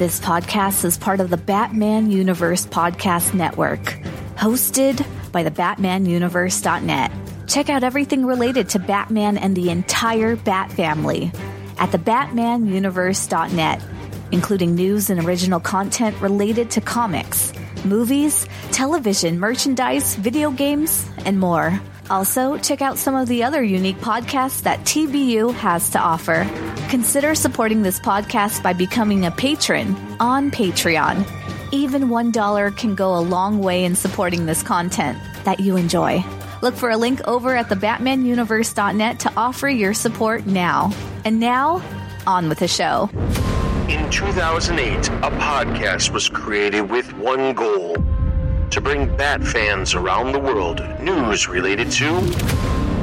This podcast is part of the Batman Universe Podcast Network, hosted by the BatmanUniverse.net. Check out everything related to Batman and the entire Bat family at the BatmanUniverse.net, including news and original content related to comics, movies, television, merchandise, video games, and more. Also, check out some of the other unique podcasts that TBU has to offer. Consider supporting this podcast by becoming a patron on Patreon. Even $1 can go a long way in supporting this content that you enjoy. Look for a link over at thebatmanuniverse.net to offer your support now. And now, on with the show. In 2008, a podcast was created with one goal to bring Bat fans around the world news related to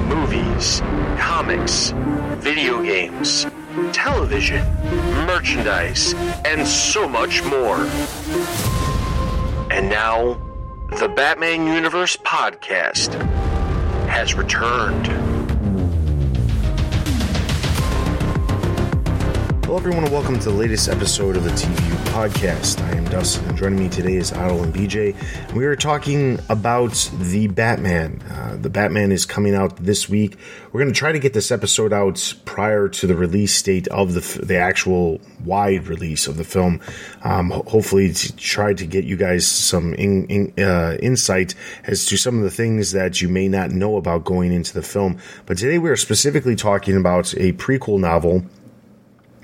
movies, comics, video games, television, merchandise, and so much more. And now, the Batman Universe podcast has returned. Hello, everyone, and welcome to the latest episode of the TBU podcast. I am Dustin, and joining me today is Otto and BJ. We are talking about the Batman. Uh, the Batman is coming out this week. We're going to try to get this episode out prior to the release date of the the actual wide release of the film. Um, hopefully, to try to get you guys some in, in, uh, insight as to some of the things that you may not know about going into the film. But today, we are specifically talking about a prequel novel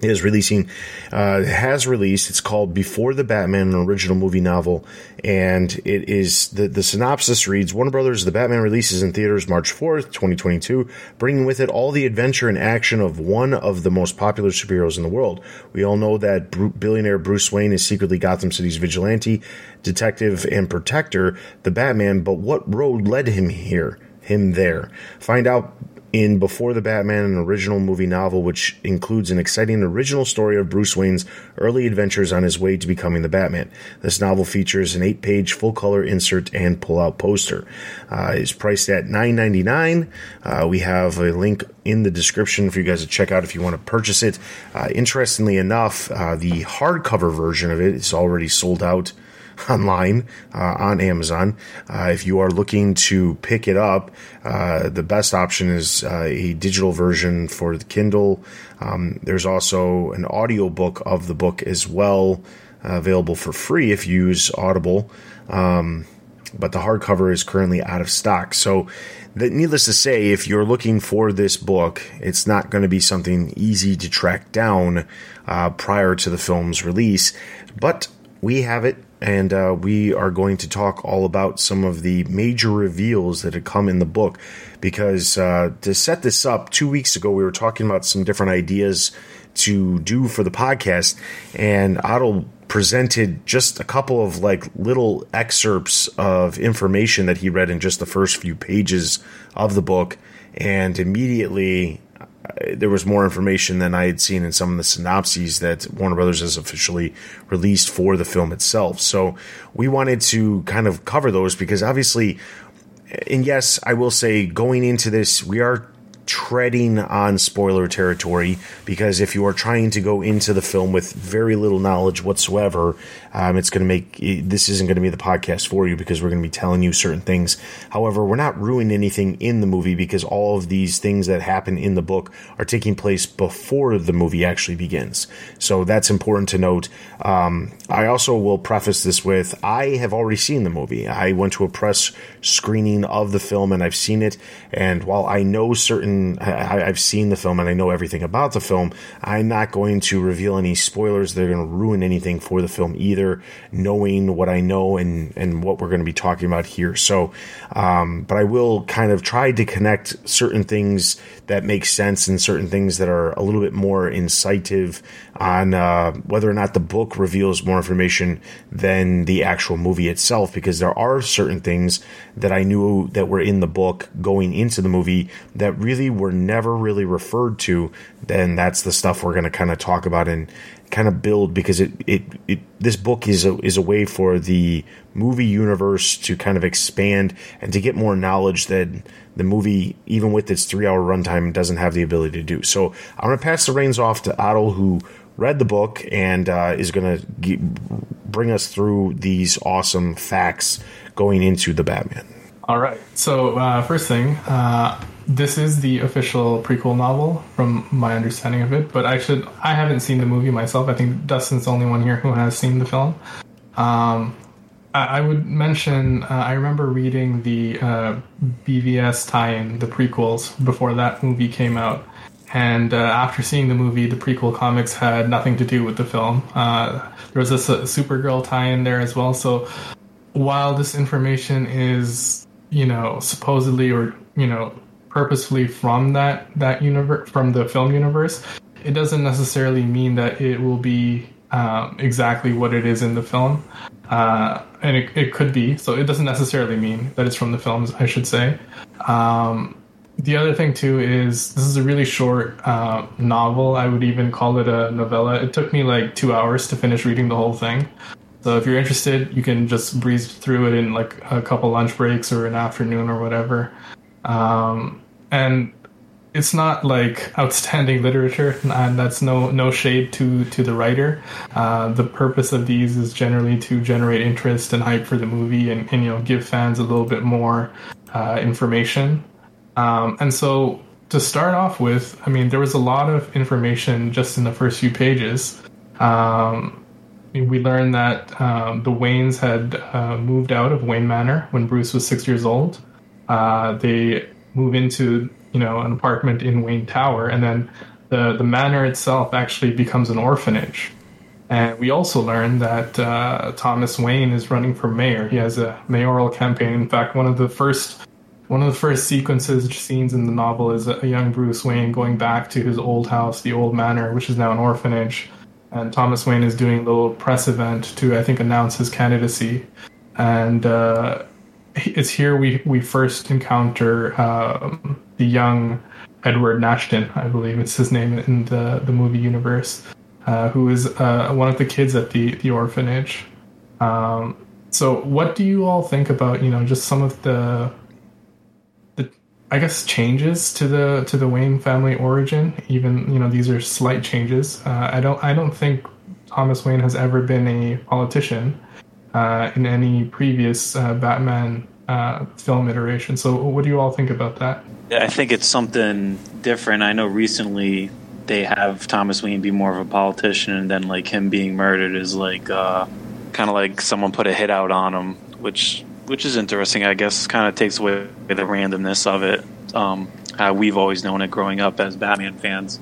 is releasing uh, has released. It's called before the batman an original movie novel. And it is the, the synopsis reads warner brothers the batman releases in theaters march 4th 2022 bringing with it all the adventure and action of one of the most popular superheroes in the world. We all know that billionaire bruce wayne is secretly gotham city's vigilante detective and protector the batman. But what road led him here him there? Find out in Before the Batman, an original movie novel which includes an exciting original story of Bruce Wayne's early adventures on his way to becoming the Batman. This novel features an eight page full color insert and pull out poster. Uh, it's priced at $9.99. Uh, we have a link in the description for you guys to check out if you want to purchase it. Uh, interestingly enough, uh, the hardcover version of it is already sold out online uh, on Amazon. Uh, if you are looking to pick it up, uh, the best option is uh, a digital version for the Kindle. Um, there's also an audio book of the book as well, uh, available for free if you use Audible. Um, but the hardcover is currently out of stock. So, that, needless to say, if you're looking for this book, it's not going to be something easy to track down uh, prior to the film's release. But we have it and uh, we are going to talk all about some of the major reveals that had come in the book. Because uh, to set this up, two weeks ago we were talking about some different ideas to do for the podcast, and Otto presented just a couple of like little excerpts of information that he read in just the first few pages of the book, and immediately there was more information than I had seen in some of the synopses that Warner Brothers has officially released for the film itself. So we wanted to kind of cover those because obviously, and yes, I will say going into this, we are treading on spoiler territory because if you are trying to go into the film with very little knowledge whatsoever, um, it's going to make this isn't going to be the podcast for you because we're going to be telling you certain things. However, we're not ruining anything in the movie because all of these things that happen in the book are taking place before the movie actually begins. So that's important to note. Um, I also will preface this with I have already seen the movie. I went to a press screening of the film and I've seen it. And while I know certain, I, I've seen the film and I know everything about the film, I'm not going to reveal any spoilers that are going to ruin anything for the film either either knowing what I know and, and what we're going to be talking about here. So, um, but I will kind of try to connect certain things that make sense and certain things that are a little bit more incitive on uh, whether or not the book reveals more information than the actual movie itself, because there are certain things that I knew that were in the book going into the movie that really were never really referred to. Then that's the stuff we're going to kind of talk about and kind of build because it, it, it this book is a is a way for the movie universe to kind of expand and to get more knowledge that the movie, even with its three hour runtime, doesn't have the ability to do. So I'm going to pass the reins off to Otto, who read the book and uh, is going to bring us through these awesome facts going into the Batman. All right. So uh, first thing, uh, this is the official prequel novel from my understanding of it. But I should I haven't seen the movie myself. I think Dustin's the only one here who has seen the film. Um, I, I, would mention uh, I remember reading the uh, BVS tie-in, the prequels before that movie came out. And uh, after seeing the movie, the prequel comics had nothing to do with the film. Uh, there was a, a Supergirl tie-in there as well. So while this information is you know, supposedly or you know, purposefully from that that universe from the film universe, it doesn't necessarily mean that it will be um, exactly what it is in the film, uh, and it, it could be. So it doesn't necessarily mean that it's from the films. I should say. Um, the other thing too is this is a really short uh, novel. I would even call it a novella. It took me like two hours to finish reading the whole thing. So if you're interested, you can just breeze through it in like a couple lunch breaks or an afternoon or whatever. Um, and it's not like outstanding literature, and that's no no shade to to the writer. Uh, the purpose of these is generally to generate interest and hype for the movie, and, and you know give fans a little bit more uh, information. Um, and so to start off with, I mean, there was a lot of information just in the first few pages. Um, we learned that um, the Waynes had uh, moved out of Wayne Manor when Bruce was six years old. Uh, they move into you know an apartment in Wayne Tower, and then the the manor itself actually becomes an orphanage. And we also learn that uh, Thomas Wayne is running for mayor. He has a mayoral campaign. In fact, one of the first one of the first sequences scenes in the novel is a young Bruce Wayne going back to his old house, the old manor, which is now an orphanage and Thomas Wayne is doing a little press event to, I think, announce his candidacy. And uh, it's here we we first encounter um, the young Edward Nashton, I believe it's his name in the the movie universe, uh, who is uh, one of the kids at the the orphanage. Um, so, what do you all think about you know just some of the I guess changes to the to the Wayne family origin. Even you know these are slight changes. Uh, I don't I don't think Thomas Wayne has ever been a politician uh, in any previous uh, Batman uh, film iteration. So what do you all think about that? I think it's something different. I know recently they have Thomas Wayne be more of a politician, and then like him being murdered is like uh, kind of like someone put a hit out on him, which which is interesting. I guess kind of takes away the randomness of it. Um, we've always known it growing up as Batman fans.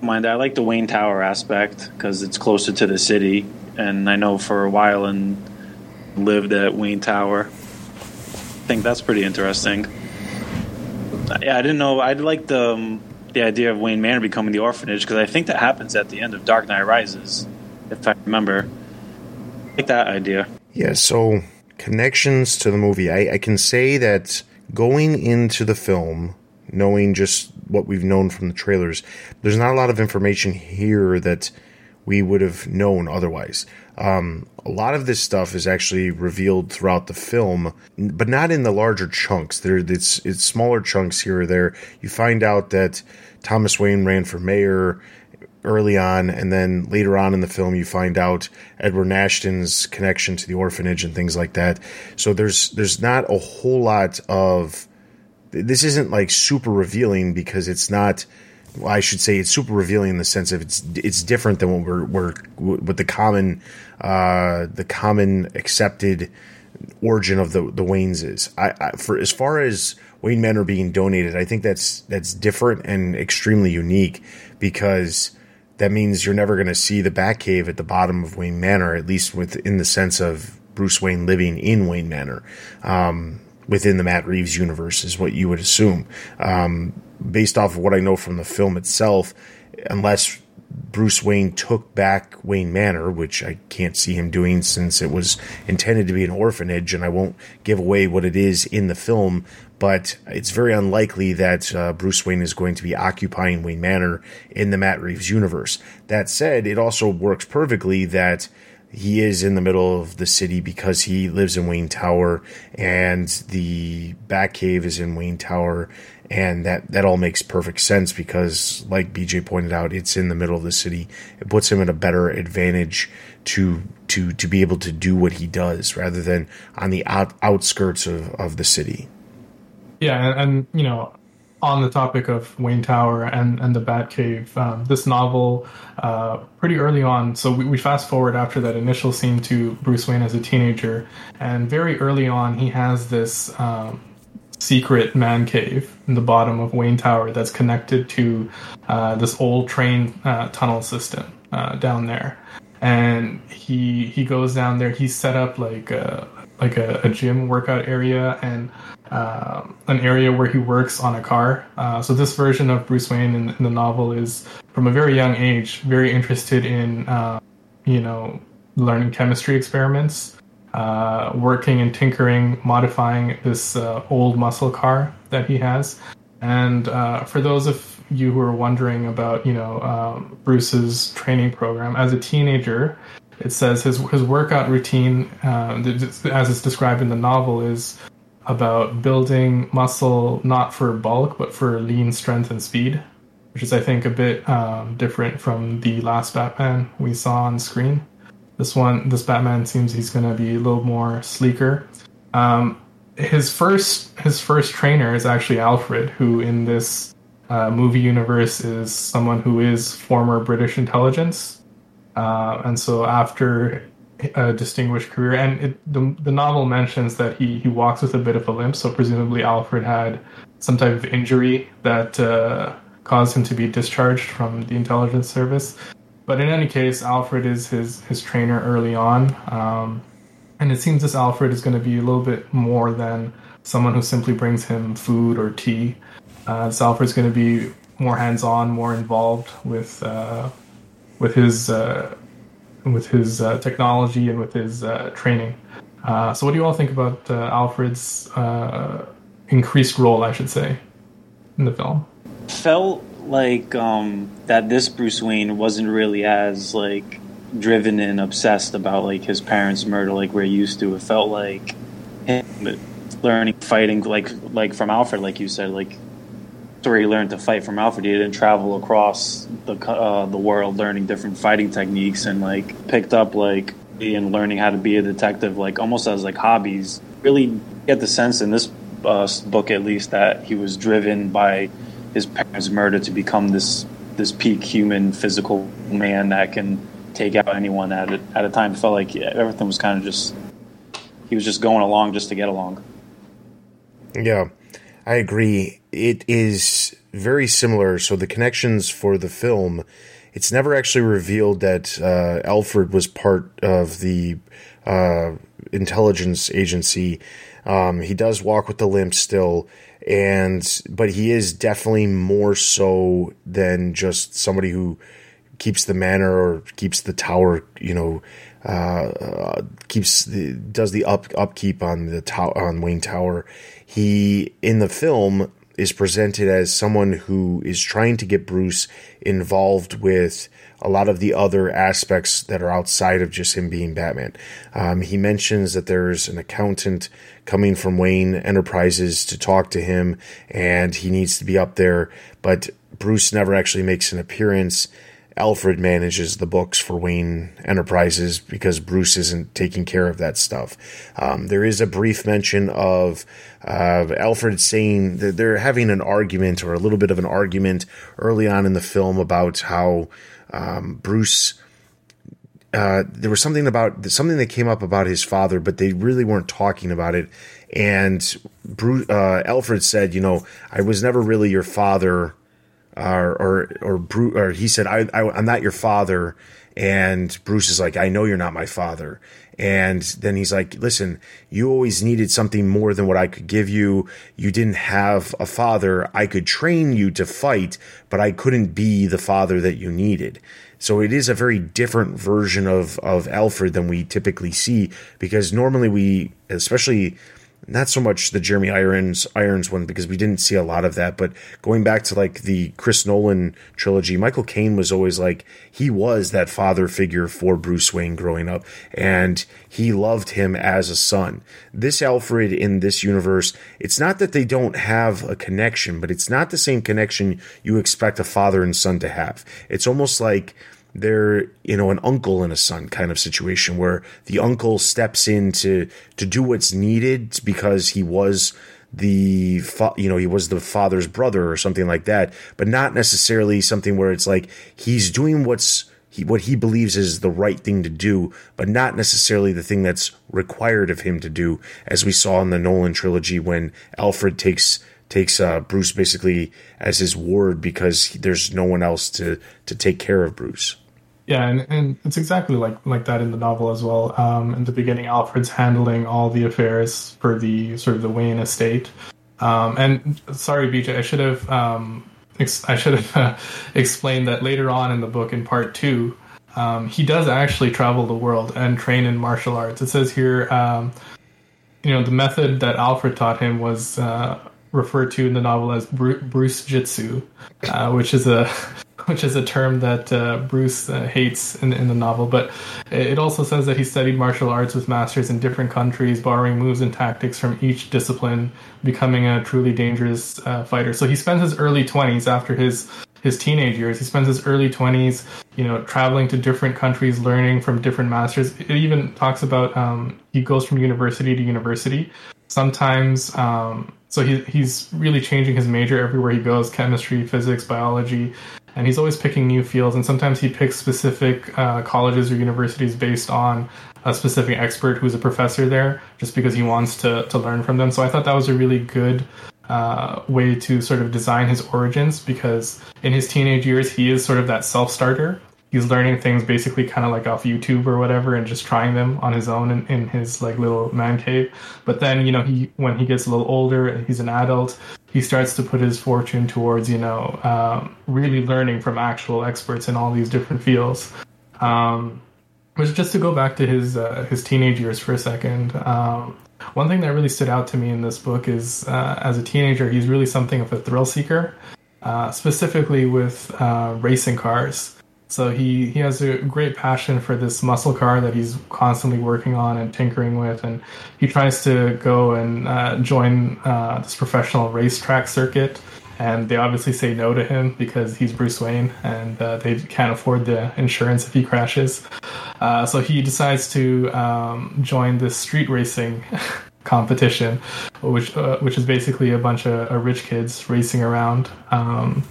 Mind, I like the Wayne Tower aspect because it's closer to the city, and I know for a while and lived at Wayne Tower. I think that's pretty interesting. Yeah, I didn't know. I'd like the um, the idea of Wayne Manor becoming the orphanage because I think that happens at the end of Dark Knight Rises, if I remember. I like that idea. Yeah. So connections to the movie. I, I can say that going into the film, knowing just what we've known from the trailers, there's not a lot of information here that we would have known otherwise. Um, a lot of this stuff is actually revealed throughout the film, but not in the larger chunks. There, it's it's smaller chunks here or there. You find out that Thomas Wayne ran for mayor early on, and then later on in the film, you find out Edward Nashton's connection to the orphanage and things like that. So there's there's not a whole lot of this isn't like super revealing because it's not. I should say it's super revealing in the sense of it's it's different than what we're, we're what the common uh, the common accepted origin of the the Waynes is. I, I for as far as Wayne Manor being donated, I think that's that's different and extremely unique because that means you're never going to see the Batcave at the bottom of Wayne Manor, at least within the sense of Bruce Wayne living in Wayne Manor. Um, within the Matt Reeves universe is what you would assume. Um, based off of what I know from the film itself, unless Bruce Wayne took back Wayne Manor, which I can't see him doing since it was intended to be an orphanage, and I won't give away what it is in the film, but it's very unlikely that uh, Bruce Wayne is going to be occupying Wayne Manor in the Matt Reeves universe. That said, it also works perfectly that he is in the middle of the city because he lives in Wayne Tower and the Batcave is in Wayne Tower and that that all makes perfect sense because, like BJ pointed out, it's in the middle of the city. It puts him at a better advantage to to to be able to do what he does rather than on the out, outskirts of, of the city. Yeah, and, and you know, on the topic of Wayne Tower and, and the Batcave, um, this novel, uh, pretty early on, so we, we, fast forward after that initial scene to Bruce Wayne as a teenager, and very early on, he has this um, secret man cave in the bottom of Wayne Tower that's connected to uh, this old train uh, tunnel system uh, down there. And he he goes down there. He's set up like a, like a, a gym workout area and uh, an area where he works on a car. Uh, so this version of Bruce Wayne in, in, the novel is from a very young age, very interested in, uh, you know, learning chemistry experiments, uh, working and tinkering, modifying this uh, old muscle car that he has. And uh, for those of you who are wondering about, you know, um, Bruce's training program as a teenager, it says his his workout routine, as it's described in the novel, is about building muscle not for bulk but for lean strength and speed, which is I think a bit um, different from the last Batman we saw on screen. This one, this Batman seems he's going to be a little more sleeker. Um, his first his first trainer is actually Alfred, who in this uh, movie universe is someone who is former British intelligence, uh, and so after a distinguished career. And it, the the novel mentions that he he walks with a bit of a limp, so presumably Alfred had some type of injury that uh, caused him to be discharged from the intelligence service. But in any case, Alfred is his his trainer early on, um, and it seems this Alfred is going to be a little bit more than someone who simply brings him food or tea. Uh, this Alfred's going to be more hands on, more involved with uh, with his uh, with his uh, technology and with his uh, training. Uh, so, what do you all think about Alfred's increased role, I should say, in the film? Felt like um, that this Bruce Wayne wasn't really as like driven and obsessed about like his parents' murder like we're used to. It felt like him learning fighting like like from Alfred, like you said, like where he learned to fight from Alfred. He didn't travel across the uh, the world learning different fighting techniques and like picked up like and learning how to be a detective like almost as like hobbies. Really get the sense in this uh, book at least that he was driven by his parents' murder to become this this peak human physical man that can take out anyone at a, at a time. It felt like everything was kind of just he was just going along just to get along. Yeah. I agree. It is very similar. So the connections for the film, it's never actually revealed that uh, Alfred was part of the uh, intelligence agency. Um, he does walk with the limp still, and but he is definitely more so than just somebody who keeps the manor or keeps the tower. You know, uh, uh keeps the does the up upkeep on the tower on Wayne Tower he in the film is presented as someone who is trying to get Bruce involved with a lot of the other aspects that are outside of just him being Batman. Um, he mentions that there's an accountant coming from Wayne Enterprises to talk to him, and he needs to be up there, but Bruce never actually makes an appearance. Alfred manages the books for Wayne Enterprises because Bruce isn't taking care of that stuff. Um, there is a brief mention of uh, Alfred saying that they're having an argument or a little bit of an argument early on in the film about how um, Bruce. Uh, there was something about something that came up about his father, but they really weren't talking about it. And Bruce, uh, Alfred said, "You know, I was never really your father." Or or or, or he said, I, I I'm not your father, and Bruce is like, I know you're not my father. And then he's like, listen, you always needed something more than what I could give you. You didn't have a father. I could train you to fight, but I couldn't be the father that you needed. So it is a very different version of, of Alfred than we typically see because normally we, especially not so much the Jeremy Irons Irons one because we didn't see a lot of that, but going back to like the Chris Nolan trilogy, Michael Caine was always like he was that father figure for Bruce Wayne growing up, and he loved him as a son. This Alfred in this universe, it's not that they don't have a connection, but it's not the same connection you expect a father and son to have. It's almost like they're you know an uncle and a son kind of situation where the uncle steps in to to do what's needed because he was the fa- you know he was the father's brother or something like that but not necessarily something where it's like he's doing what's he, what he believes is the right thing to do but not necessarily the thing that's required of him to do as we saw in the Nolan trilogy when Alfred takes takes uh, Bruce basically as his ward because there's no one else to to take care of Bruce yeah, and, and it's exactly like like that in the novel as well. Um, in the beginning, Alfred's handling all the affairs for the sort of the Wayne estate. Um, and sorry, BJ, I should have um, ex- I should have uh, explained that later on in the book in part two, um, he does actually travel the world and train in martial arts. It says here, um, you know, the method that Alfred taught him was uh, referred to in the novel as Bruce Jitsu, uh, which is a which is a term that uh, Bruce uh, hates in, in the novel. But it also says that he studied martial arts with masters in different countries, borrowing moves and tactics from each discipline, becoming a truly dangerous uh, fighter. So he spends his early 20s after his his teenage years. He spends his early 20s, you know, traveling to different countries, learning from different masters. It even talks about um, he goes from university to university. Sometimes, um, so he, he's really changing his major everywhere he goes chemistry, physics, biology and he's always picking new fields and sometimes he picks specific uh, colleges or universities based on a specific expert who's a professor there just because he wants to, to learn from them. So i thought that was a really good uh, way to sort of design his origins because in his teenage years he is sort of that self-starter he's learning things basically kind of like off youtube or whatever and just trying them on his own in, in his like little man cave but then you know he when he gets a little older he's an adult he starts to put his fortune towards you know um, really learning from actual experts in all these different fields. Um, which just to go back to his uh, his teenage years for a second. Um, one thing that really stood out to me in this book is uh, as a teenager, he's really something of a thrill seeker, uh, specifically with uh, racing cars. So he, he has a great passion for this muscle car that he's constantly working on and tinkering with, and he tries to go and uh, join uh, this professional racetrack circuit. And they obviously say no to him because he's Bruce Wayne, and uh, they can't afford the insurance if he crashes. Uh, so he decides to um, join this street racing competition, which uh, which is basically a bunch of uh, rich kids racing around. Um,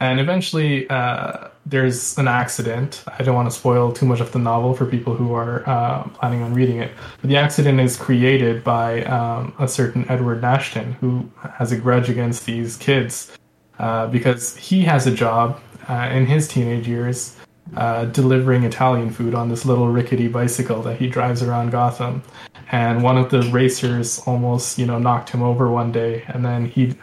and eventually uh, there's an accident. I don't want to spoil too much of the novel for people who are uh, planning on reading it. But the accident is created by um, a certain Edward Nashton who has a grudge against these kids uh, because he has a job uh, in his teenage years uh, delivering Italian food on this little rickety bicycle that he drives around Gotham. And one of the racers almost, you know, knocked him over one day, and then he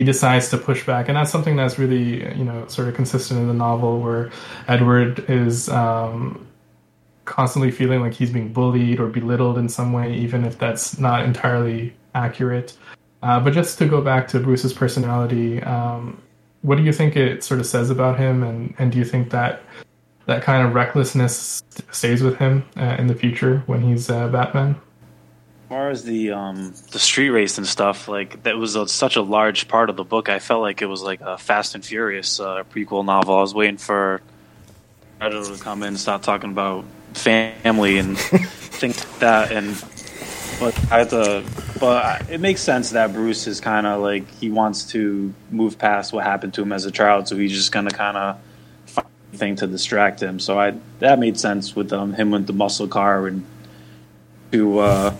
he decides to push back, and that's something that's really you know sort of consistent in the novel, where Edward is um, constantly feeling like he's being bullied or belittled in some way, even if that's not entirely accurate. Uh, but just to go back to Bruce's personality, um, what do you think it sort of says about him, and and do you think that that kind of recklessness stays with him uh, in the future when he's uh, Batman? Far as the um, the street race and stuff, like that was a, such a large part of the book. I felt like it was like a Fast and Furious uh, prequel novel. I was waiting for Toretto to come in and start talking about family and things like that. And but I had to, but it makes sense that Bruce is kind of like he wants to move past what happened to him as a child, so he's just gonna kind of find thing to distract him. So I that made sense with um, him with the muscle car and to. Uh,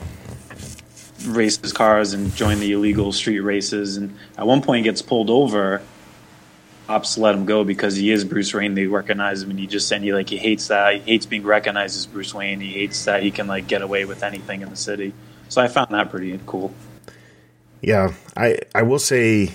race his cars and join the illegal street races. And at one point, gets pulled over. Cops let him go because he is Bruce Wayne. They recognize him, and he just said he like he hates that. He hates being recognized as Bruce Wayne. He hates that he can like get away with anything in the city. So I found that pretty cool. Yeah, I I will say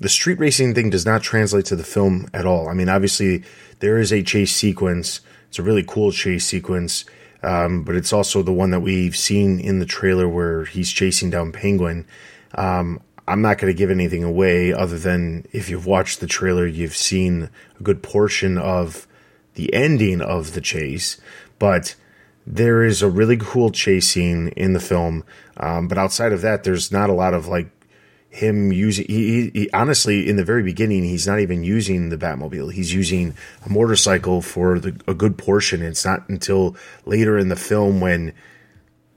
the street racing thing does not translate to the film at all. I mean, obviously there is a chase sequence. It's a really cool chase sequence. Um, but it's also the one that we've seen in the trailer where he's chasing down Penguin. Um, I'm not going to give anything away other than if you've watched the trailer, you've seen a good portion of the ending of the chase. But there is a really cool chase scene in the film. Um, but outside of that, there's not a lot of like him using he, he, honestly in the very beginning he's not even using the batmobile. He's using a motorcycle for the, a good portion. It's not until later in the film when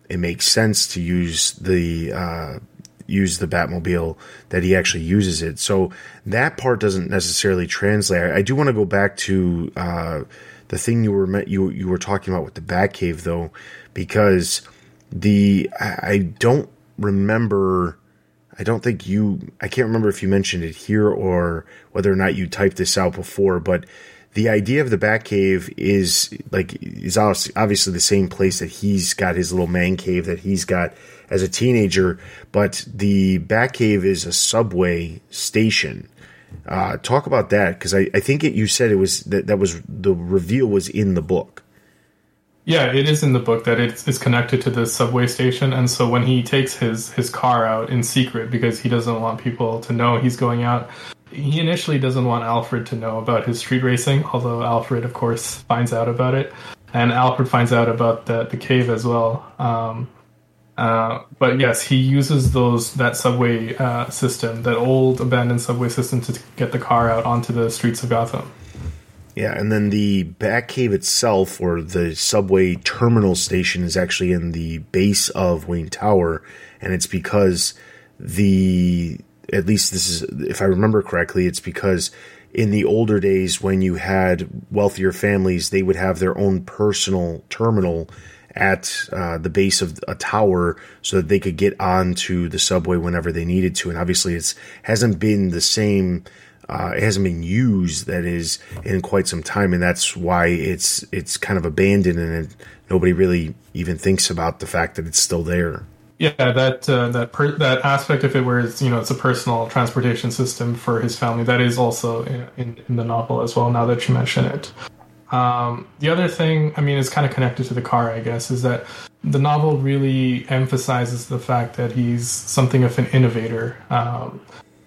it makes sense to use the uh, use the batmobile that he actually uses it. So that part doesn't necessarily translate. I, do want to go back to uh, the thing you were you you were talking about with the batcave though because the I, I don't remember I don't think you, I can't remember if you mentioned it here or whether or not you typed this out before, but the idea of the Batcave is like, is obviously the same place that he's got his little man cave that he's got as a teenager, but the Batcave is a subway station. Uh, talk about that because I, I think it, you said it was that that was the reveal was in the book. Yeah, it is in the book that it's, it's connected to the subway station, and so when he takes his his car out in secret because he doesn't want people to know he's going out, he initially doesn't want Alfred to know about his street racing. Although Alfred, of course, finds out about it, and Alfred finds out about the the cave as well. Um, uh, but yes, he uses those that subway uh, system, that old abandoned subway system, to get the car out onto the streets of Gotham. Yeah, and then the Batcave itself, or the subway terminal station, is actually in the base of Wayne Tower, and it's because the at least this is if I remember correctly, it's because in the older days when you had wealthier families, they would have their own personal terminal at uh, the base of a tower so that they could get onto the subway whenever they needed to. And obviously, it's hasn't been the same uh, it hasn't been used that is in quite some time, and that's why it's it's kind of abandoned, and it, nobody really even thinks about the fact that it's still there. Yeah, that uh, that per- that aspect of it, where it's you know it's a personal transportation system for his family, that is also in, in, the novel as well. Now that you mention it, um, the other thing, I mean, is kind of connected to the car, I guess, is that the novel really emphasizes the fact that he's something of an innovator. Um,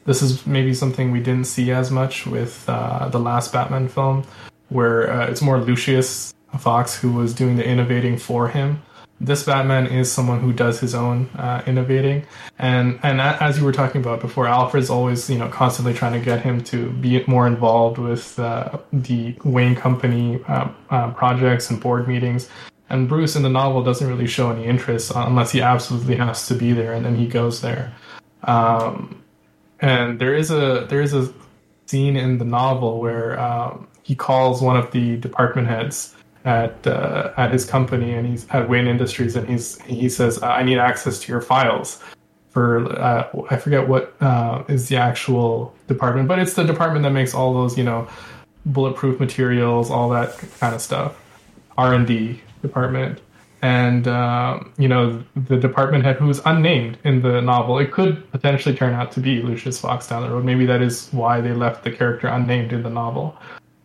this is maybe something we didn't see as much with uh, the last Batman film, where uh, it's more Lucius Fox who was doing the innovating for him. This Batman is someone who does his own uh, innovating, and and as you were talking about before, Alfred's always you know constantly trying to get him to be more involved with uh, the Wayne Company uh, uh, projects and board meetings. And Bruce in the novel doesn't really show any interest unless he absolutely has to be there, and then he goes there. Um, and there is a there is a scene in the novel where um, he calls one of the department heads at uh, at his company, and he's at Wayne Industries, and he's he says, "I need access to your files." For uh, I forget what uh, is the actual department, but it's the department that makes all those you know bulletproof materials, all that kind of stuff. R and D department, and uh, you know the department head who's unnamed in the novel. It could potentially turn out to be Lucius Fox down the road. Maybe that is why they left the character unnamed in the novel.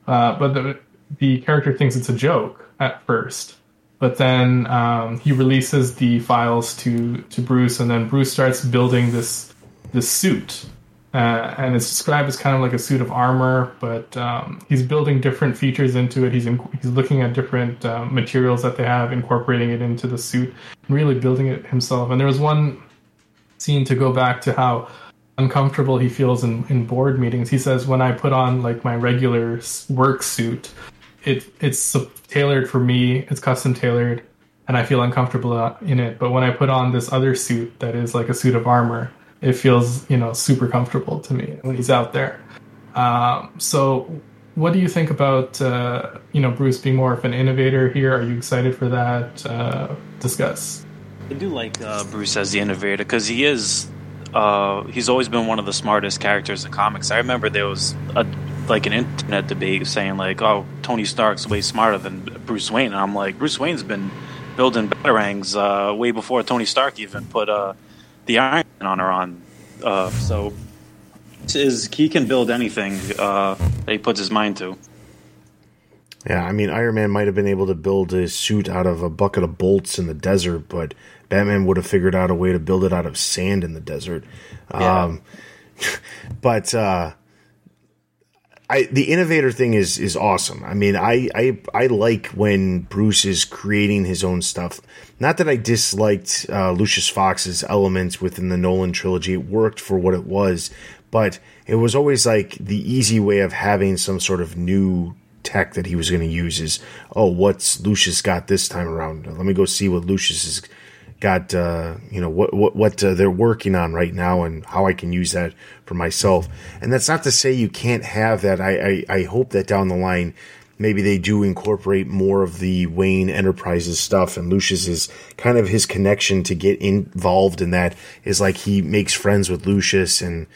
Uh, but the the character thinks it's a joke at first, but then um, he releases the files to to Bruce, and then Bruce starts building this this suit uh, and it's described as kind of like a suit of armor, but um, he's building different features into it. He's in, he's looking at different uh, materials that they have, incorporating it into the suit, really building it himself. And there was one scene to go back to how uncomfortable he feels in, in board meetings. He says, "When I put on like my regular work suit, it it's tailored for me. It's custom tailored." And I feel uncomfortable uh, in it. But when I put on this other suit that is like a suit of armor, it feels you know super comfortable to me when he's out there. Um, so, what do you think about uh, you know Bruce being more of an innovator here? Are you excited for that? Uh, discuss. I do like uh, Bruce as the innovator because he is. Uh, he's always been one of the smartest characters in comics. I remember there was a like an internet debate saying like, "Oh, Tony Stark's way smarter than Bruce Wayne," and I'm like, Bruce Wayne's been building batarangs uh, way before Tony Stark even put uh, the Iron Man on on. Uh, so is he can build anything uh, that he puts his mind to. Yeah, I mean, Iron Man might have been able to build a suit out of a bucket of bolts in the desert, but Batman would have figured out a way to build it out of sand in the desert. Yeah. Um, but uh, I, the innovator thing is is awesome. I mean, I, I I like when Bruce is creating his own stuff. Not that I disliked uh, Lucius Fox's elements within the Nolan trilogy; it worked for what it was, but it was always like the easy way of having some sort of new tech that he was going to use is, oh, what's Lucius got this time around? Let me go see what Lucius has got, uh, you know, what what, what uh, they're working on right now and how I can use that for myself. And that's not to say you can't have that. I, I, I hope that down the line, maybe they do incorporate more of the Wayne Enterprises stuff and Lucius is kind of his connection to get involved in that is like he makes friends with Lucius and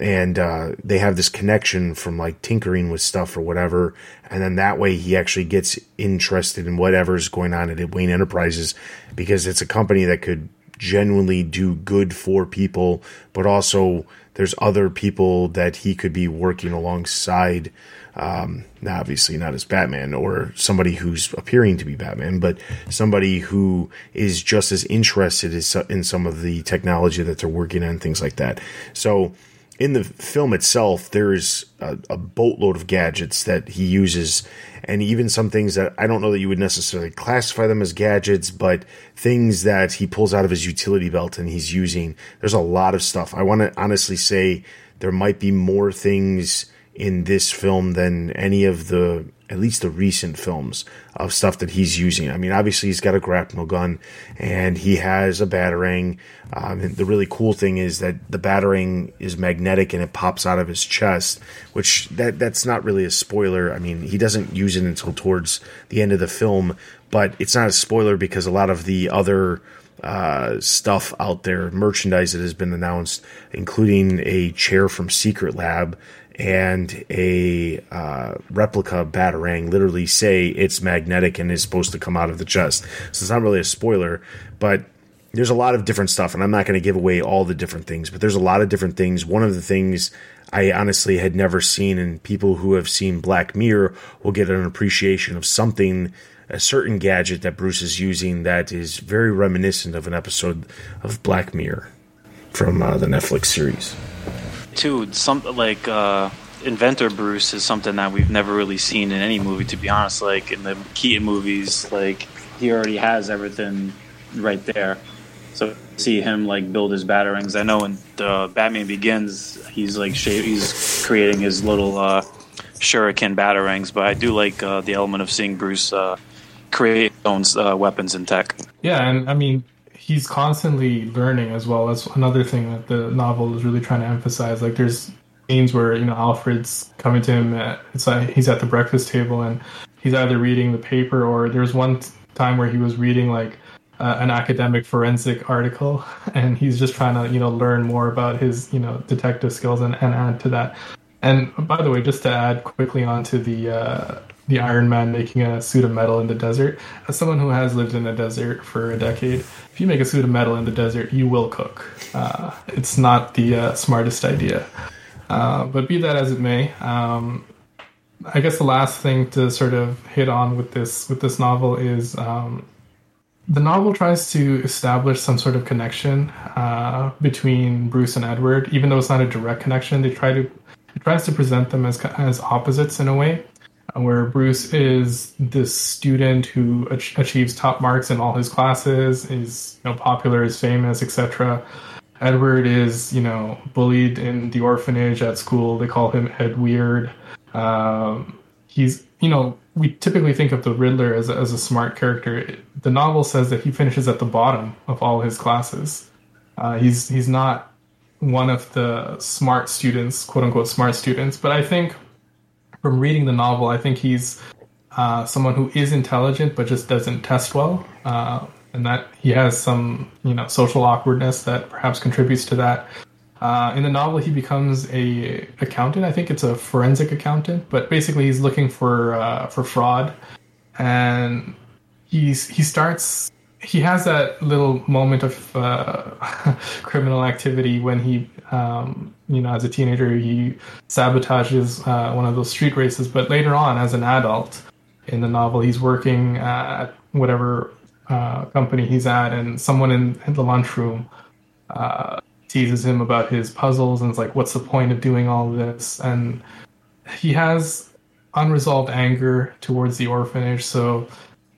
and uh, they have this connection from like tinkering with stuff or whatever, and then that way he actually gets interested in whatever's going on at Wayne Enterprises because it's a company that could genuinely do good for people, but also there's other people that he could be working alongside. Um, obviously not as Batman or somebody who's appearing to be Batman, but somebody who is just as interested in some of the technology that they're working on, things like that. So in the film itself, there's a, a, boatload of gadgets that he uses, and even some things that I don't know that you would necessarily classify them as gadgets, but things that he pulls out of his utility belt and he's using. There's a lot of stuff. I want to honestly say there might be more things in this film than any of the at least the recent films of stuff that he's using. I mean, obviously he's got a grapnel gun and he has a batarang. Um, the really cool thing is that the batarang is magnetic and it pops out of his chest, which that that's not really a spoiler. I mean, he doesn't use it until towards the end of the film, but it's not a spoiler because a lot of the other uh, stuff out there, merchandise that has been announced, including a chair from Secretlab and a uh, replica Batarang literally say it's magnetic and is supposed to come out of the chest. So it's not really a spoiler, but there's a lot of different stuff, and I'm not going to give away all the different things, but there's a lot of different things. One of the things I honestly had never seen, and people who have seen Black Mirror will get an appreciation of something, a certain gadget that Bruce is using that is very reminiscent of an episode of Black Mirror from uh, the Netflix series too. Some like uh, Inventor Bruce is something that we've never really seen in any movie. To be honest, like in the Keaton movies, like he already has everything right there. So see him like build his batarangs. I know in the Batman Begins, he's like he's creating his little uh, shuriken batarangs. But I do like uh, the element of seeing Bruce uh, create his own uh, weapons and tech. Yeah, and I mean he's constantly learning as well. That's another thing that the novel is really trying to emphasize. Like there's scenes where you know Alfred's coming to him. At, it's like he's at the breakfast table and he's either reading the paper or there's one time where he was reading like uh, an academic forensic article and he's just trying to you know learn more about his you know detective skills and, and add to that. And by the way, just to add quickly onto the uh, the Iron Man making a suit of metal in the desert. As someone who has lived in the desert for a decade, if you make a suit of metal in the desert, you will cook. Uh, it's not the uh, smartest idea. Uh, but be that as it may, um, I guess the last thing to sort of hit on with this with this novel is um, the novel tries to establish some sort of connection uh, between Bruce and Edward, even though it's not a direct connection. They try to it tries to present them as as opposites in a way where Bruce is this student who ach- achieves top marks in all his classes, is you know popular, is famous, etc. Edward is you know bullied in the orphanage at school. They call him Ed Weird. Um, he's you know we typically think of the Riddler as a, as a smart character. The novel says that he finishes at the bottom of all his classes. Uh, he's he's not one of the smart students, quote unquote smart students, but I think from reading the novel, I think he's uh, someone who is intelligent but just doesn't test well, uh, and that he has some you know social awkwardness that perhaps contributes to that. Uh, in the novel, he becomes a accountant. I think it's a forensic accountant, but basically he's looking for uh, for fraud, and he's he starts he has that little moment of uh, criminal activity when he, um, you know, as a teenager, he sabotages uh, one of those street races. But later on, as an adult, in the novel. He's working at whatever uh, company he's at, and someone in, in the lunchroom uh, teases him about his puzzles and is like, "What's the point of doing all this?" And he has unresolved anger towards the orphanage. So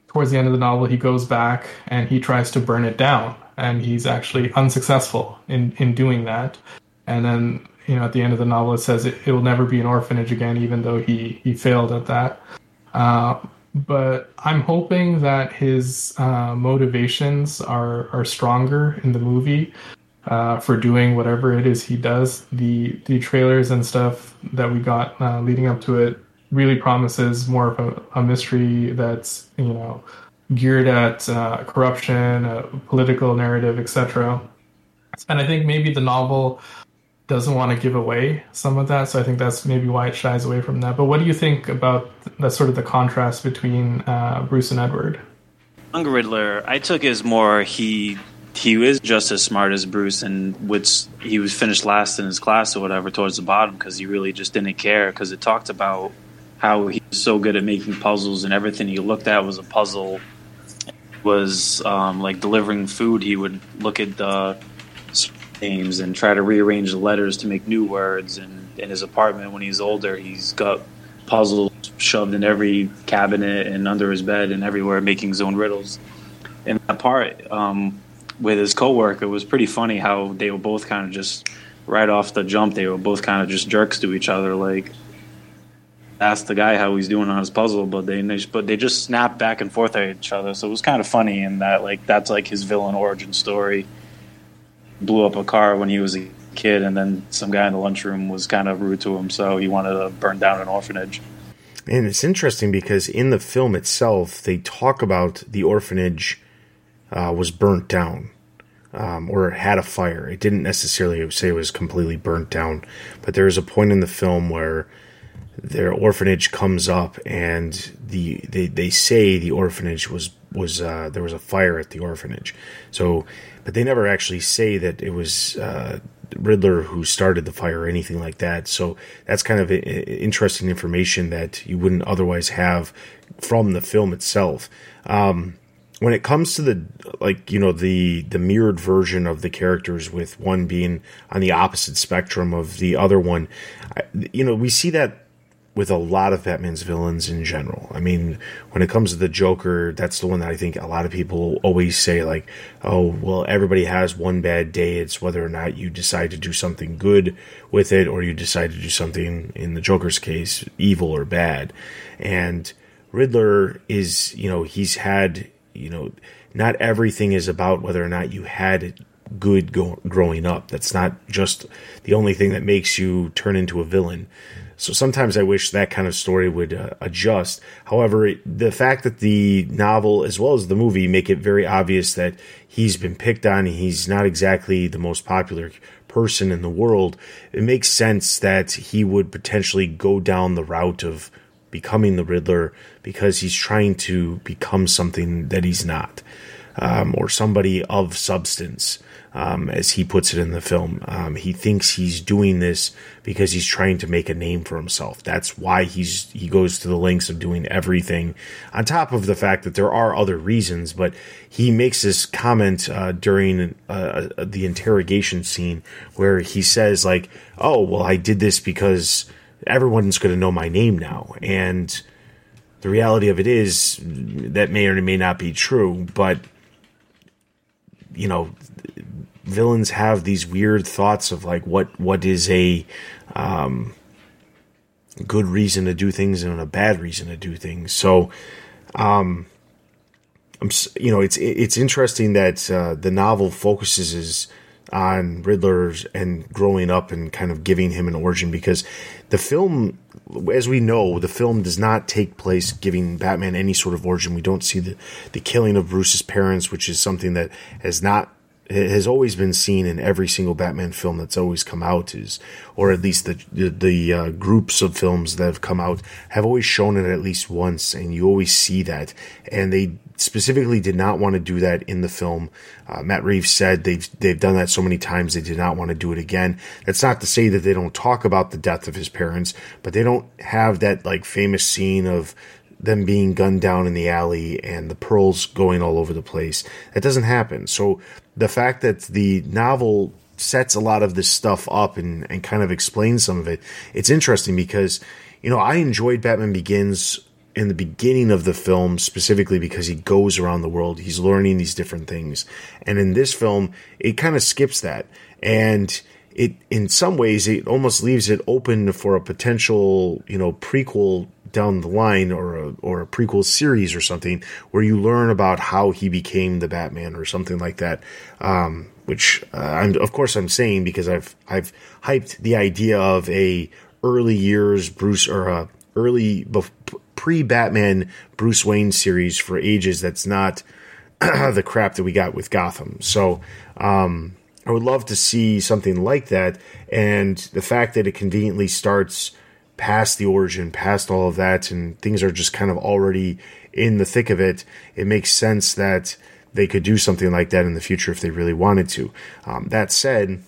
towards the end of the novel, he goes back and he tries to burn it down, and he's actually unsuccessful in in doing that. And then you know at the end of the novel, it says it, it will never be an orphanage again, even though he he failed at that. Uh, but I'm hoping that his uh, motivations are are stronger in the movie uh, for doing whatever it is he does. The the trailers and stuff that we got uh, leading up to it really promises more of a, a mystery that's you know geared at uh, corruption, a political narrative, etc. And I think maybe the novel doesn't want to give away some of that, so I think that's maybe why it shies away from that. But what do you think about that sort of the contrast between uh, Bruce and Edward? Young Riddler, I took as more he he is just as smart as Bruce, and which he was finished last in his class or whatever towards the bottom because he really just didn't care because it talked about how he was so good at making puzzles and everything he looked at was a puzzle. Was um, like delivering food. He would look at the names and try to rearrange the letters to make new words. And in his apartment, when he's older, he's got puzzles shoved in every cabinet and under his bed and everywhere, making his own riddles. And that part um, with his coworker was pretty funny. How they were both kind of just right off the jump, they were both kind of just jerks to each other, like asked the guy how he's doing on his puzzle, but they but they just snapped back and forth at each other. So it was kind of funny in that like that's like his villain origin story. Blew up a car when he was a kid, and then some guy in the lunchroom was kind of rude to him, so he wanted to burn down an orphanage. And it's interesting because in the film itself, they talk about the orphanage uh, was burnt down. Um, or had a fire. It didn't necessarily say it was completely burnt down, but there is a point in the film where their orphanage comes up and the they, they say the orphanage was was uh, there was a fire at the orphanage. So but they never actually say that it was uh, Riddler who started the fire or anything like that. So that's kind of interesting information that you wouldn't otherwise have from the film itself. Um, when it comes to the like you know the the mirrored version of the characters with one being on the opposite spectrum of the other one I, you know we see that with a lot of Batman's villains in general. I mean, when it comes to the Joker, that's the one that I think a lot of people always say, like, oh, well, everybody has one bad day. It's whether or not you decide to do something good with it or you decide to do something, in the Joker's case, evil or bad. And Riddler is, you know, he's had, you know, not everything is about whether or not you had good go- growing up. That's not just the only thing that makes you turn into a villain. So sometimes I wish that kind of story would uh, adjust. However, it, the fact that the novel as well as the movie make it very obvious that he's been picked on, he's not exactly the most popular person in the world, it makes sense that he would potentially go down the route of becoming the Riddler because he's trying to become something that he's not, um, or somebody of substance um, as he puts it in the film. Um, he thinks he's doing this because he's trying to make a name for himself. That's why he's he goes to the lengths of doing everything. On top of the fact that there are other reasons, but he makes this comment uh, during uh, the interrogation scene where he says like, "Oh, well, I did this because everyone's going to know my name now," and the reality of it is that may or may not be true, but you know villains have these weird thoughts of like what what is a um, good reason to do things and a bad reason to do things. So, um, I'm you know it's it's interesting that uh, the novel focuses is on Riddler's and growing up and kind of giving him an origin because the film, as we know, the film does not take place giving Batman any sort of origin. We don't see the the killing of Bruce's parents, which is something that has not has always been seen in every single Batman film that's always come out is, or at least the the, the uh, groups of films that have come out have always shown it at least once, and you always see that. And they specifically did not want to do that in the film. Uh, Matt Reeves said they've they've done that so many times they did not want to do it again. That's not to say that they don't talk about the death of his parents, but they don't have that like famous scene of them being gunned down in the alley and the pearls going all over the place. That doesn't happen. So the fact that the novel sets a lot of this stuff up and, and kind of explains some of it, it's interesting because, you know, I enjoyed Batman Begins in the beginning of the film specifically because he goes around the world he's learning these different things and in this film it kind of skips that and it in some ways it almost leaves it open for a potential you know prequel down the line or a, or a prequel series or something where you learn about how he became the Batman or something like that. Um, which uh, I'm, of course I'm saying because I've I've hyped the idea of a early years Bruce or a early pre Batman Bruce Wayne series for ages that's not the crap that we got with Gotham. So um, I would love to see something like that, and the fact that it conveniently starts past the origin, past all of that, and things are just kind of already in the thick of it, it makes sense that they could do something like that in the future if they really wanted to. Um, that said,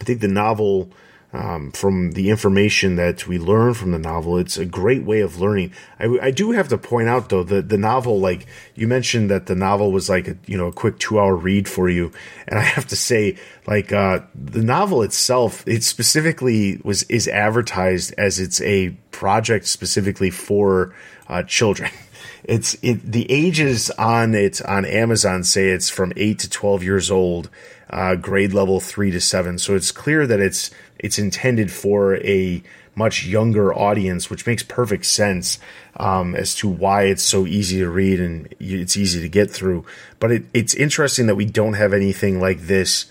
I think the novel um, from the information that we learn from the novel. It's a great way of learning. I, I do have to point out though that the novel, like you mentioned, that the novel was like a you know a quick two hour read for you, and I have to say, like uh, the novel itself, it specifically was is advertised as it's a project specifically for uh, children. It's it the ages on it on Amazon say it's from eight to twelve years old, uh, grade level three to seven. So it's clear that it's it's intended for a much younger audience, which makes perfect sense um, as to why it's so easy to read and it's easy to get through. But it, it's interesting that we don't have anything like this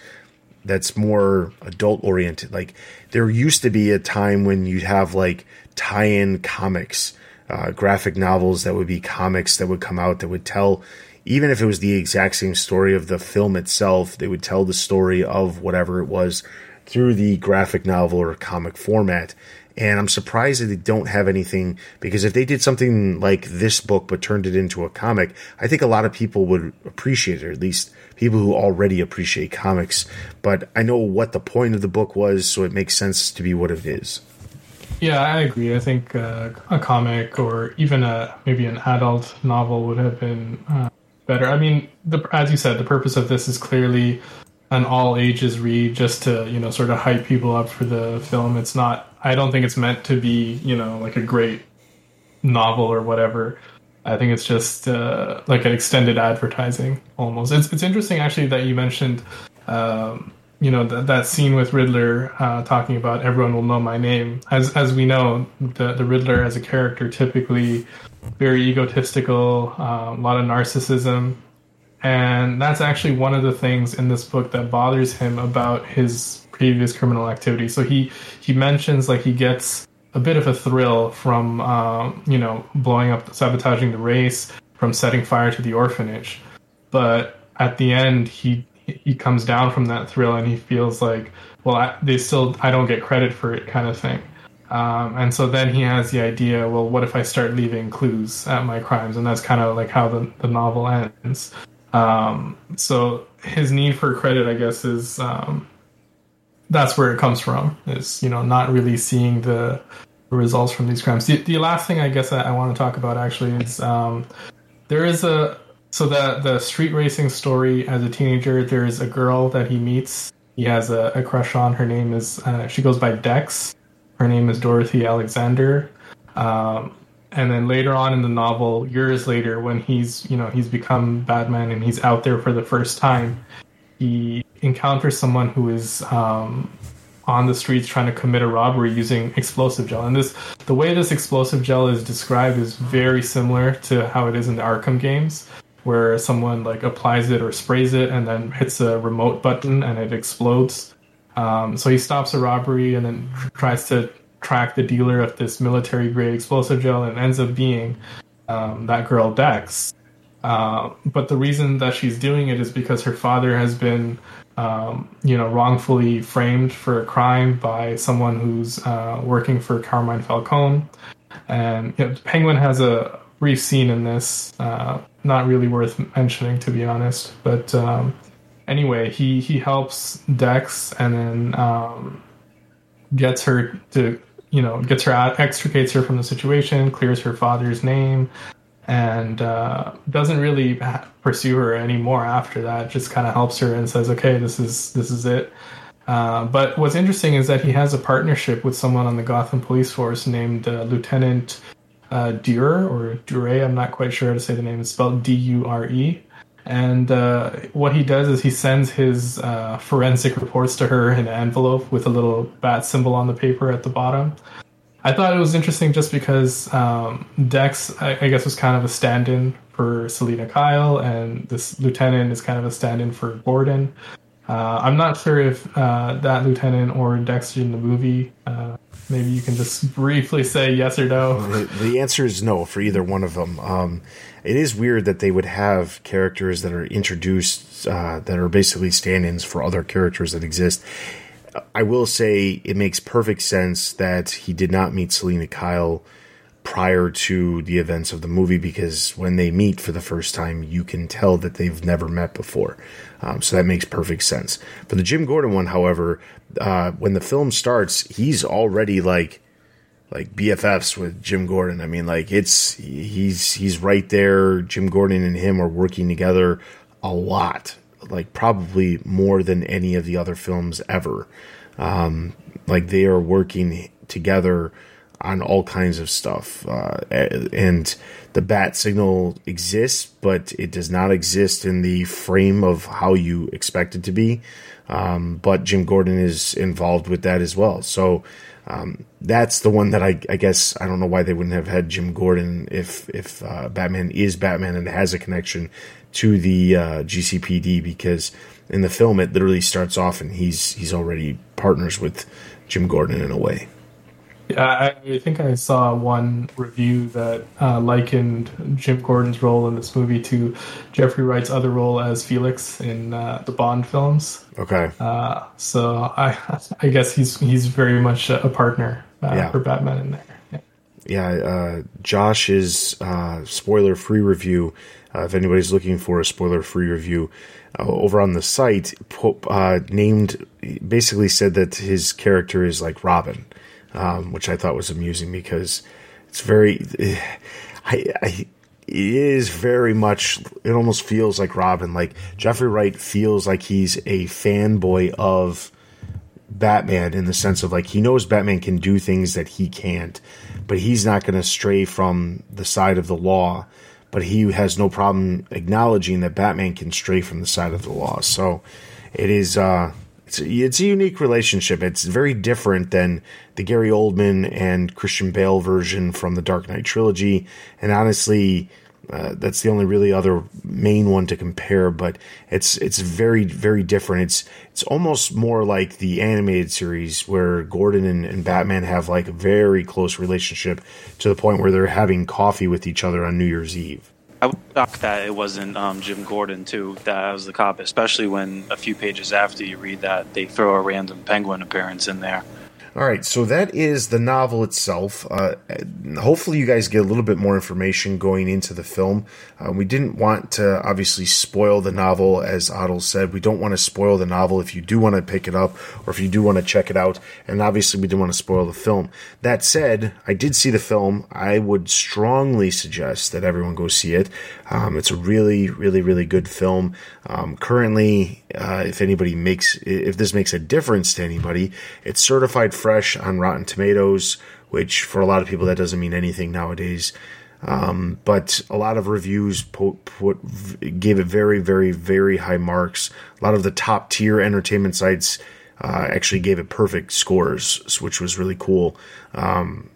that's more adult oriented. Like there used to be a time when you'd have like tie-in comics, uh, graphic novels that would be comics that would come out that would tell even if it was the exact same story of the film itself, they would tell the story of whatever it was through the graphic novel or comic format. And I'm surprised that they don't have anything because if they did something like this book but turned it into a comic, I think a lot of people would appreciate it, or at least people who already appreciate comics. But I know what the point of the book was, so it makes sense to be what it is. Yeah, I agree. I think uh, a comic or even a maybe an adult novel would have been uh, better. I mean, the, as you said, the purpose of this is clearly an all ages read just to you know sort of hype people up for the film. It's not. I don't think it's meant to be you know like a great novel or whatever. I think it's just uh, like an extended advertising almost. It's it's interesting actually that you mentioned. Um, you know th- that scene with Riddler uh, talking about everyone will know my name. As as we know, the the Riddler as a character typically very egotistical, uh, a lot of narcissism, and that's actually one of the things in this book that bothers him about his previous criminal activity. So he he mentions like he gets a bit of a thrill from um, you know blowing up, sabotaging the race, from setting fire to the orphanage, but at the end he he comes down from that thrill and he feels like well I, they still I don't get credit for it kind of thing. Um, and so then he has the idea, well, what if I start leaving clues at my crimes? And that's kind of like how the, the novel ends. Um, so his need for credit, I guess, is um, that's where it comes from. Is you know not really seeing the results from these crimes. The, the last thing I guess I, I want to talk about actually is um, there is a so the the street racing story as a teenager. There is a girl that he meets. He has a, a crush on. Her name is uh, she goes by Dex. Her name is Dorothy Alexander. Um, and then later on in the novel, years later, when he's you know he's become Batman and he's out there for the first time, he encounters someone who is um, on the streets trying to commit a robbery using explosive gel. And this the way this explosive gel is described is very similar to how it is in the Arkham games, where someone like applies it or sprays it and then hits a remote button and it explodes. Um, so he stops a robbery and then tries to track the dealer of this military grade explosive gel and ends up being um, that girl Dex. Uh, but the reason that she's doing it is because her father has been, um, you know, wrongfully framed for a crime by someone who's uh, working for Carmine Falcone. And you know, Penguin has a brief scene in this, uh, not really worth mentioning to be honest. But um, anyway, he he helps Dex and then um, gets her to you know, gets her out, extricates her from the situation, clears her father's name, and uh, doesn't really pursue her anymore after that. Just kind of helps her and says, "Okay, this is this is it." Uh, but what's interesting is that he has a partnership with someone on the Gotham police force named uh, Lieutenant uh, or Dure. I'm not quite sure how to say the name. It's spelled D U R E. And uh, what he does is he sends his uh, forensic reports to her in an envelope with a little bat symbol on the paper at the bottom. I thought it was interesting just because um, Dex, I, I, guess, was kind of a stand in for Selina Kyle, and this lieutenant is kind of a stand in for Gordon. Uh, I'm not sure if uh, that lieutenant or Dexter in the movie. Uh, maybe you can just briefly say yes or no. The, the answer is no for either one of them. Um, it is weird that they would have characters that are introduced uh, that are basically stand-ins for other characters that exist. I will say it makes perfect sense that he did not meet Selina Kyle prior to the events of the movie because when they meet for the first time, you can tell that they've never met before. Um, so that makes perfect sense. For the Jim Gordon one, however, uh, when the film starts, he's already like like BFFs with Jim Gordon. I mean, like it's he's he's right there. Jim Gordon and him are working together a lot, like probably more than any of the other films ever. Um, like they are working together on all kinds of stuff. Uh, and the bat signal exists, but it does not exist in the frame of how you expect it to be. Um, but Jim Gordon is involved with that as well. So um, that's the one that I, I, guess I don't know why they wouldn't have had Jim Gordon if if uh, Batman is Batman and has a connection to the uh, GCPD because in the film it literally starts off and he's he's already partners with Jim Gordon in a way. Yeah, I think I saw one review that uh, likened Jim Gordon's role in this movie to Jeffrey Wright's other role as Felix in uh, the Bond films. Okay. Uh, so I, I guess he's he's very much a partner uh, yeah. for Batman in there. Yeah, yeah uh, Josh uh, spoiler-free review. if anybody's looking for a spoiler-free review, over on the site, named basically said that his character is like Robin um, which I thought was amusing because it's very, I, I, it is very much. It almost feels like Robin. Like Jeffrey Wright feels like he's a fanboy of Batman in the sense of like he knows Batman can do things that he can't, but he's not going to stray from the side of the law. But he has no problem acknowledging that Batman can stray from the side of the law. So it is. Uh, it's a, it's a unique relationship. It's very different than the Gary Oldman and Christian Bale version from the Dark Knight trilogy. And honestly, uh, that's the only really other main one to compare. But it's it's very very different. It's it's almost more like the animated series where Gordon and, and Batman have like a very close relationship to the point where they're having coffee with each other on New Year's Eve. I was shocked that it wasn't um, Jim Gordon too that was the cop, especially when a few pages after you read that they throw a random penguin appearance in there. All right, so that is the novel itself. Uh, hopefully, you guys get a little bit more information going into the film. Uh, we didn't want to obviously spoil the novel, as Adil said. We don't want to spoil the novel if you do want to pick it up or if you do want to check it out. And obviously, we didn't want to spoil the film. That said, I did see the film. I would strongly suggest that everyone go see it. Um, it's a really, really, really good film. Um, currently, uh, if anybody makes, if this makes a difference to anybody, it's certified fresh on Rotten Tomatoes, which for a lot of people that doesn't mean anything nowadays. Um, but a lot of reviews put, gave it very, very, very high marks. A lot of the top tier entertainment sites uh, actually gave it perfect scores, which was really cool. Um,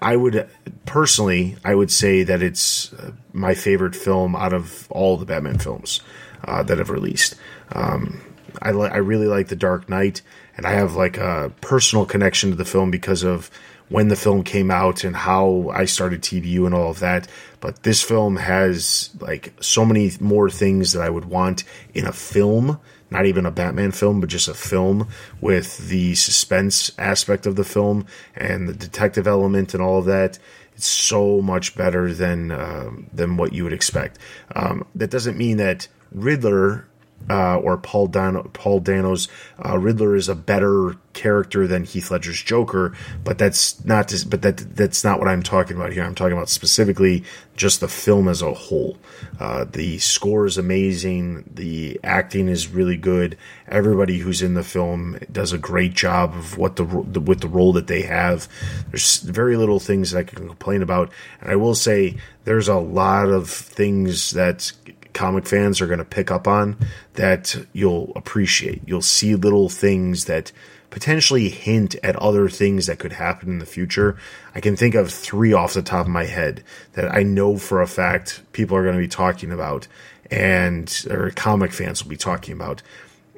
I would personally, I would say that it's uh, my favorite film out of all the Batman films uh, that have released. Um, I, li- I really like The Dark Knight, and I have like a personal connection to the film because of when the film came out and how I started TBU and all of that. But this film has like so many more things that I would want in a film, not even a Batman film, but just a film with the suspense aspect of the film and the detective element and all of that. It's so much better than uh, than what you would expect. Um, that doesn't mean that Riddler uh, or Paul Dano, Paul Dano's uh, Riddler is a better character than Heath Ledger's Joker, but that's not to, but that that's not what I'm talking about here. I'm talking about specifically just the film as a whole. Uh, the score is amazing. The acting is really good. Everybody who's in the film does a great job of what the, the with the role that they have. There's very little things that I can complain about, and I will say there's a lot of things that comic fans are going to pick up on that you'll appreciate. You'll see little things that potentially hint at other things that could happen in the future. I can think of three off the top of my head that I know for a fact people are going to be talking about and or comic fans will be talking about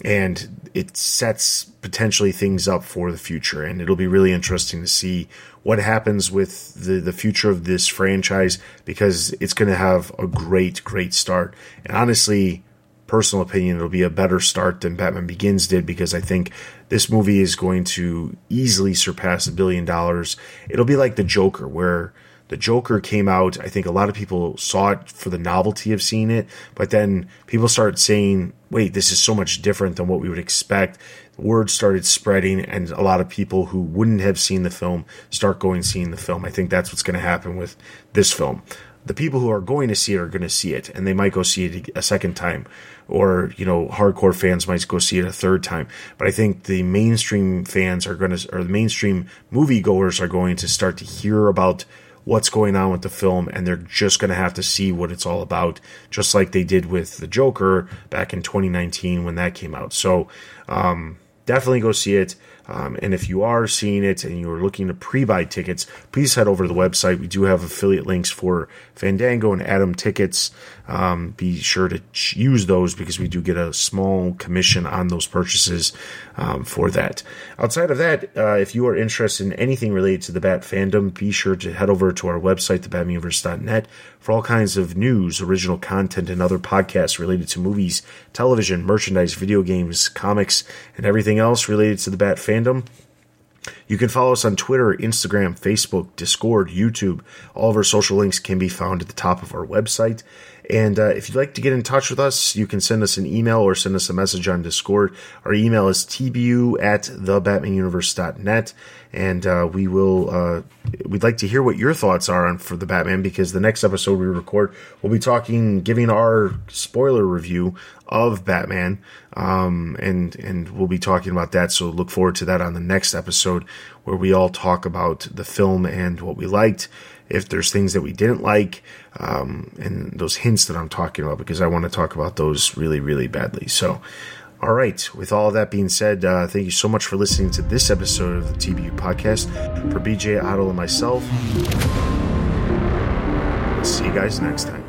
and it sets potentially things up for the future. And it'll be really interesting to see what happens with the, the future of this franchise because it's going to have a great great start. And honestly personal opinion it'll be a better start than batman begins did because i think this movie is going to easily surpass a billion dollars. It'll be like the joker where the Joker came out. I think a lot of people saw it for the novelty of seeing it, but then people started saying, wait, this is so much different than what we would expect. Word started spreading, and a lot of people who wouldn't have seen the film start going seeing the film. I think that's what's going to happen with this film. The people who are going to see it are going to see it, and they might go see it a second time, or you know, hardcore fans might go see it a third time. But I think the mainstream fans are going to, or the mainstream moviegoers are going to start to hear about what's going on with the film and they're just going to have to see what it's all about, just like they did with The Joker back in 2019 when that came out. So, um, definitely go see it. Um, and if you are seeing it and you're looking to pre-buy tickets, please head over to the website. We do have affiliate links for Fandango and Atom tickets. Um, be sure to use those because we do get a small commission on those purchases um, for that. Outside of that, uh, if you are interested in anything related to the Bat fandom, be sure to head over to our website, thebatmanuniverse.net, for all kinds of news, original content, and other podcasts related to movies, television, merchandise, video games, comics, and everything else related to the Bat fandom. You can follow us on Twitter, Instagram, Facebook, Discord, YouTube. All of our social links can be found at the top of our website. And uh, if you'd like to get in touch with us, you can send us an email or send us a message on Discord. Our email is tbu at thebatmanuniverse.net. And uh, we will, uh, we'd like to hear what your thoughts are on for the Batman because the next episode we record, we'll be talking, giving our spoiler review of Batman. Um, and, and we'll be talking about that. So look forward to that on the next episode where we all talk about the film and what we liked if there's things that we didn't like, um, and those hints that I'm talking about, because I want to talk about those really, really badly. So, all right, with all that being said, uh, thank you so much for listening to this episode of the TBU podcast. For BJ, Adil, and myself, see you guys next time.